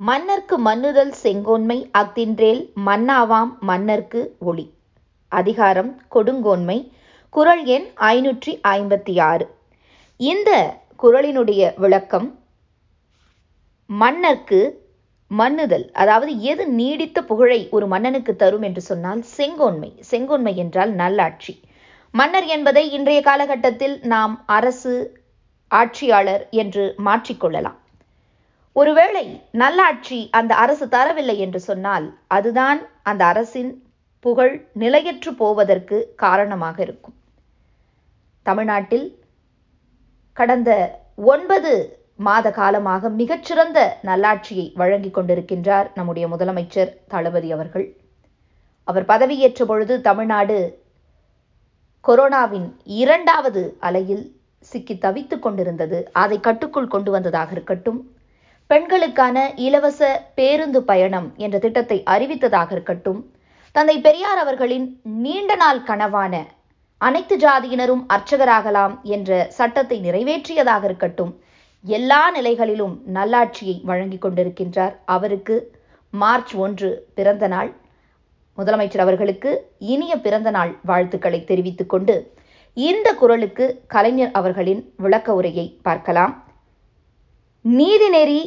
மன்னர்க்கு மன்னுதல் செங்கோன்மை அஃதின்றேல் மன்னாவாம் மன்னர்க்கு ஒளி. அதிகாரம் கொடுங்கோன்மை. குறள் எண் ஐநூற்றி ஐம்பத்தி ஆறு இந்த குறளினுடைய விளக்கம் மன்னர்க்கு மன்னுதல் அதாவது எது நீடித்த புகழை ஒரு மன்னனுக்கு தரும் என்று சொன்னால் செங்கோன்மை. செங்கோன்மை என்றால் நல்லாட்சி. மன்னர் என்பதை இன்றைய காலகட்டத்தில் நாம் அரசு ஆட்சியாளர் என்று மாற்றிக்கொள்ளலாம் ஒருவேளை நல்லாட்சி அந்த அரசு தரவில்லை என்று சொன்னால் அதுதான் அந்த அரசின் புகழ் நிலையற்று போவதற்கு காரணமாக இருக்கும். தமிழ்நாட்டில் கடந்த ஒன்பது மாத காலமாக மிகச்சிறந்த நல்லாட்சியை வழங்கிக் கொண்டிருக்கின்றார் நம்முடைய முதலமைச்சர் தளபதி அவர்கள். அவர் பதவியேற்ற பொழுது தமிழ்நாடு கொரோனாவின் இரண்டாவது அலையில் சிக்கி தவித்துக் கொண்டிருந்தது. அதை கட்டுக்குள் கொண்டு வந்ததாக இருக்கட்டும் பெண்களுக்கான இலவச பேருந்து பயணம் என்ற திட்டத்தை அறிவித்ததாக இருக்கட்டும் தந்தை பெரியார் அவர்களின் நீண்ட நாள் கனவான அனைத்து ஜாதியினரும் அர்ச்சகராகலாம் என்ற சட்டத்தை நிறைவேற்றியதாக இருக்கட்டும் எல்லா நிலைகளிலும் நல்லாட்சியை வழங்கி கொண்டிருக்கின்றார். அவருக்கு மார்ச் ஒன்று பிறந்த நாள். முதலமைச்சர் அவர்களுக்கு இனிய பிறந்த நாள் வாழ்த்துக்களை தெரிவித்துக் கொண்டு இந்த குரலுக்கு கலைஞர் அவர்களின் விளக்க உரையை பார்க்கலாம். நீதிநெறி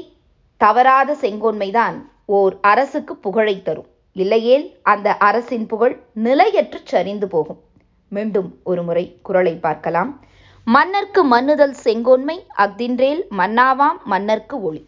தவறாத செங்கோன்மைதான் ஓர் அரசுக்கு புகழை தரும். இல்லையேல் அந்த அரசின் புகழ் நிலையற்று சரிந்து போகும். மீண்டும் ஒரு முறை குரலை பார்க்கலாம். மன்னர்க்கு மன்னுதல் செங்கோன்மை அஃதின்றேல் மன்னாவாம் மன்னர்க்கு ஒளி.